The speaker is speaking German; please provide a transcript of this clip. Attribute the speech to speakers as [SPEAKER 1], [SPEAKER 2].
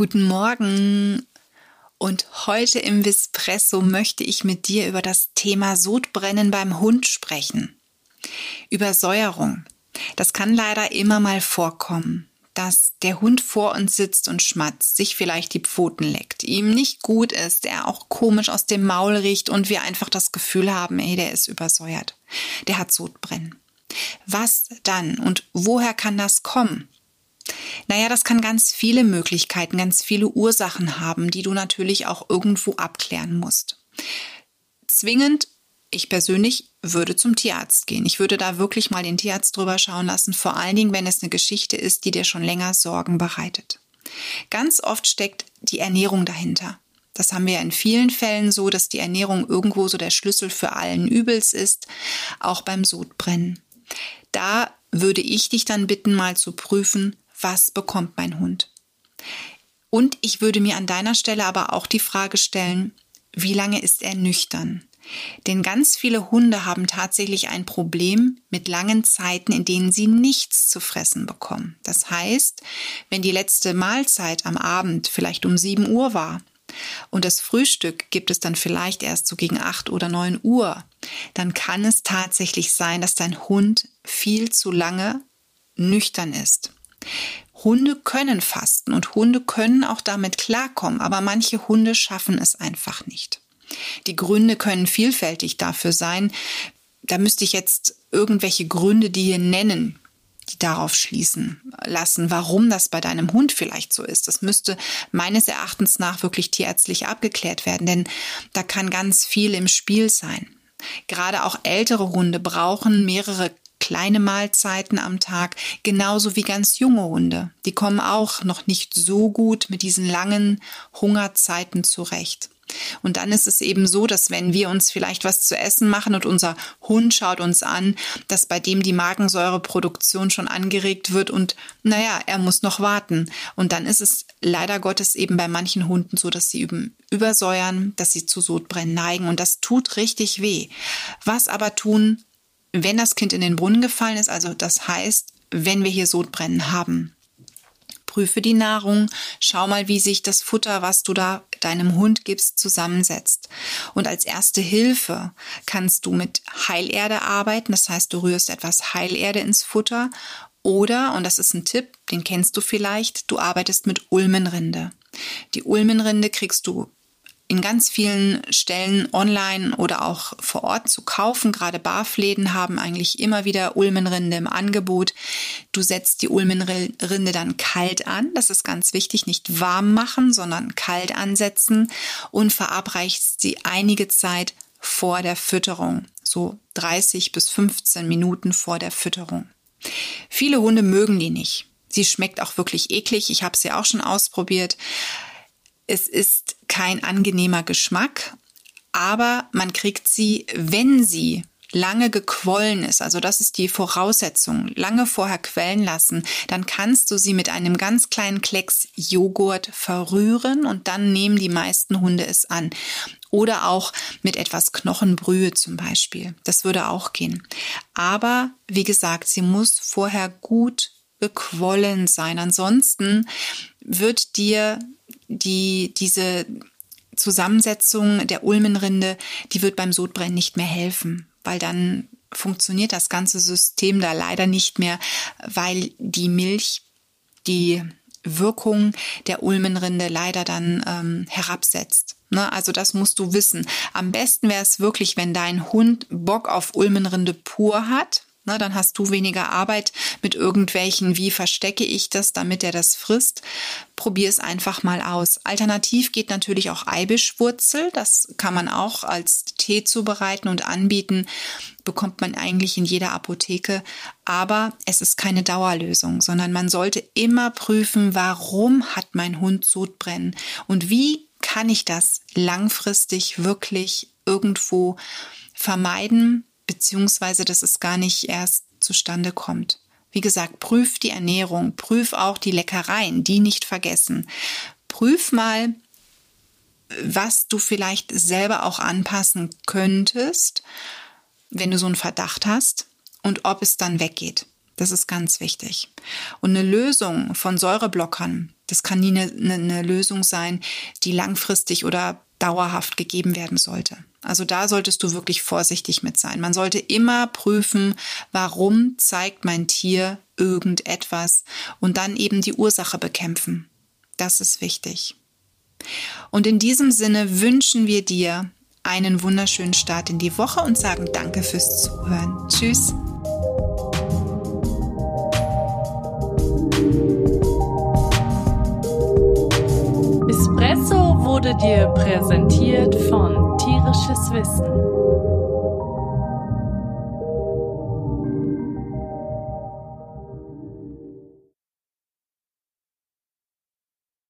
[SPEAKER 1] Guten Morgen. Und heute im Vispresso möchte ich mit dir über das Thema Sodbrennen beim Hund sprechen. Übersäuerung. Das kann leider immer mal vorkommen, dass der Hund vor uns sitzt und schmatzt, sich vielleicht die Pfoten leckt, ihm nicht gut ist, er auch komisch aus dem Maul riecht und wir einfach das Gefühl haben, ey, der ist übersäuert. Der hat Sodbrennen. Was dann und woher kann das kommen? Naja, das kann ganz viele Möglichkeiten, ganz viele Ursachen haben, die du natürlich auch irgendwo abklären musst. Zwingend, ich persönlich würde zum Tierarzt gehen. Ich würde da wirklich mal den Tierarzt drüber schauen lassen, vor allen Dingen, wenn es eine Geschichte ist, die dir schon länger Sorgen bereitet. Ganz oft steckt die Ernährung dahinter. Das haben wir in vielen Fällen so, dass die Ernährung irgendwo so der Schlüssel für allen Übels ist, auch beim Sodbrennen. Da würde ich dich dann bitten, mal zu prüfen, was bekommt mein Hund? Und ich würde mir an deiner Stelle aber auch die Frage stellen, wie lange ist er nüchtern? Denn ganz viele Hunde haben tatsächlich ein Problem mit langen Zeiten, in denen sie nichts zu fressen bekommen. Das heißt, wenn die letzte Mahlzeit am Abend vielleicht um 7 Uhr war und das Frühstück gibt es dann vielleicht erst so gegen 8 oder 9 Uhr, dann kann es tatsächlich sein, dass dein Hund viel zu lange nüchtern ist. Hunde können fasten und Hunde können auch damit klarkommen, aber manche Hunde schaffen es einfach nicht. Die Gründe können vielfältig dafür sein. Da müsste ich jetzt irgendwelche Gründe dir nennen, die darauf schließen lassen, warum das bei deinem Hund vielleicht so ist. Das müsste meines Erachtens nach wirklich tierärztlich abgeklärt werden, denn da kann ganz viel im Spiel sein. Gerade auch ältere Hunde brauchen mehrere kleine Mahlzeiten am Tag, genauso wie ganz junge Hunde. Die kommen auch noch nicht so gut mit diesen langen Hungerzeiten zurecht. Und dann ist es eben so, dass wenn wir uns vielleicht was zu essen machen und unser Hund schaut uns an, dass bei dem die Magensäureproduktion schon angeregt wird und naja, er muss noch warten. Und dann ist es leider Gottes eben bei manchen Hunden so, dass sie üben, übersäuern, dass sie zu Sodbrennen neigen und das tut richtig weh. Was aber tun, wenn das Kind in den Brunnen gefallen ist, also das heißt, wenn wir hier Sodbrennen haben. Prüfe die Nahrung, schau mal, wie sich das Futter, was du da deinem Hund gibst, zusammensetzt. Und als erste Hilfe kannst du mit Heilerde arbeiten, das heißt, du rührst etwas Heilerde ins Futter oder, und das ist ein Tipp, den kennst du vielleicht, du arbeitest mit Ulmenrinde. Die Ulmenrinde kriegst du in ganz vielen Stellen online oder auch vor Ort zu kaufen. Gerade Barfläden haben eigentlich immer wieder Ulmenrinde im Angebot. Du setzt die Ulmenrinde dann kalt an. Das ist ganz wichtig. Nicht warm machen, sondern kalt ansetzen und verabreichst sie einige Zeit vor der Fütterung. So 30 bis 15 Minuten vor der Fütterung. Viele Hunde mögen die nicht. Sie schmeckt auch wirklich eklig. Ich habe sie auch schon ausprobiert. Es ist kein angenehmer Geschmack, aber man kriegt sie, wenn sie lange gequollen ist, also das ist die Voraussetzung, lange vorher quellen lassen, dann kannst du sie mit einem ganz kleinen Klecks Joghurt verrühren und dann nehmen die meisten Hunde es an. Oder auch mit etwas Knochenbrühe zum Beispiel. Das würde auch gehen. Aber wie gesagt, sie muss vorher gut gequollen sein. Ansonsten wird dir die, diese Zusammensetzung der Ulmenrinde, die wird beim Sodbrennen nicht mehr helfen, weil dann funktioniert das ganze System da leider nicht mehr, weil die Milch die Wirkung der Ulmenrinde leider dann ähm, herabsetzt. Ne? Also das musst du wissen. Am besten wäre es wirklich, wenn dein Hund Bock auf Ulmenrinde pur hat, na, dann hast du weniger Arbeit mit irgendwelchen, wie verstecke ich das, damit er das frisst. Probier es einfach mal aus. Alternativ geht natürlich auch Eibischwurzel. Das kann man auch als Tee zubereiten und anbieten. Bekommt man eigentlich in jeder Apotheke. Aber es ist keine Dauerlösung, sondern man sollte immer prüfen, warum hat mein Hund Sodbrennen und wie kann ich das langfristig wirklich irgendwo vermeiden, beziehungsweise dass es gar nicht erst zustande kommt. Wie gesagt, prüf die Ernährung, prüf auch die Leckereien, die nicht vergessen. Prüf mal, was du vielleicht selber auch anpassen könntest, wenn du so einen Verdacht hast und ob es dann weggeht. Das ist ganz wichtig. Und eine Lösung von Säureblockern, das kann nie eine, eine, eine Lösung sein, die langfristig oder dauerhaft gegeben werden sollte. Also da solltest du wirklich vorsichtig mit sein. Man sollte immer prüfen, warum zeigt mein Tier irgendetwas und dann eben die Ursache bekämpfen. Das ist wichtig. Und in diesem Sinne wünschen wir dir einen wunderschönen Start in die Woche und sagen danke fürs Zuhören. Tschüss.
[SPEAKER 2] wurde dir präsentiert von Tierisches Wissen.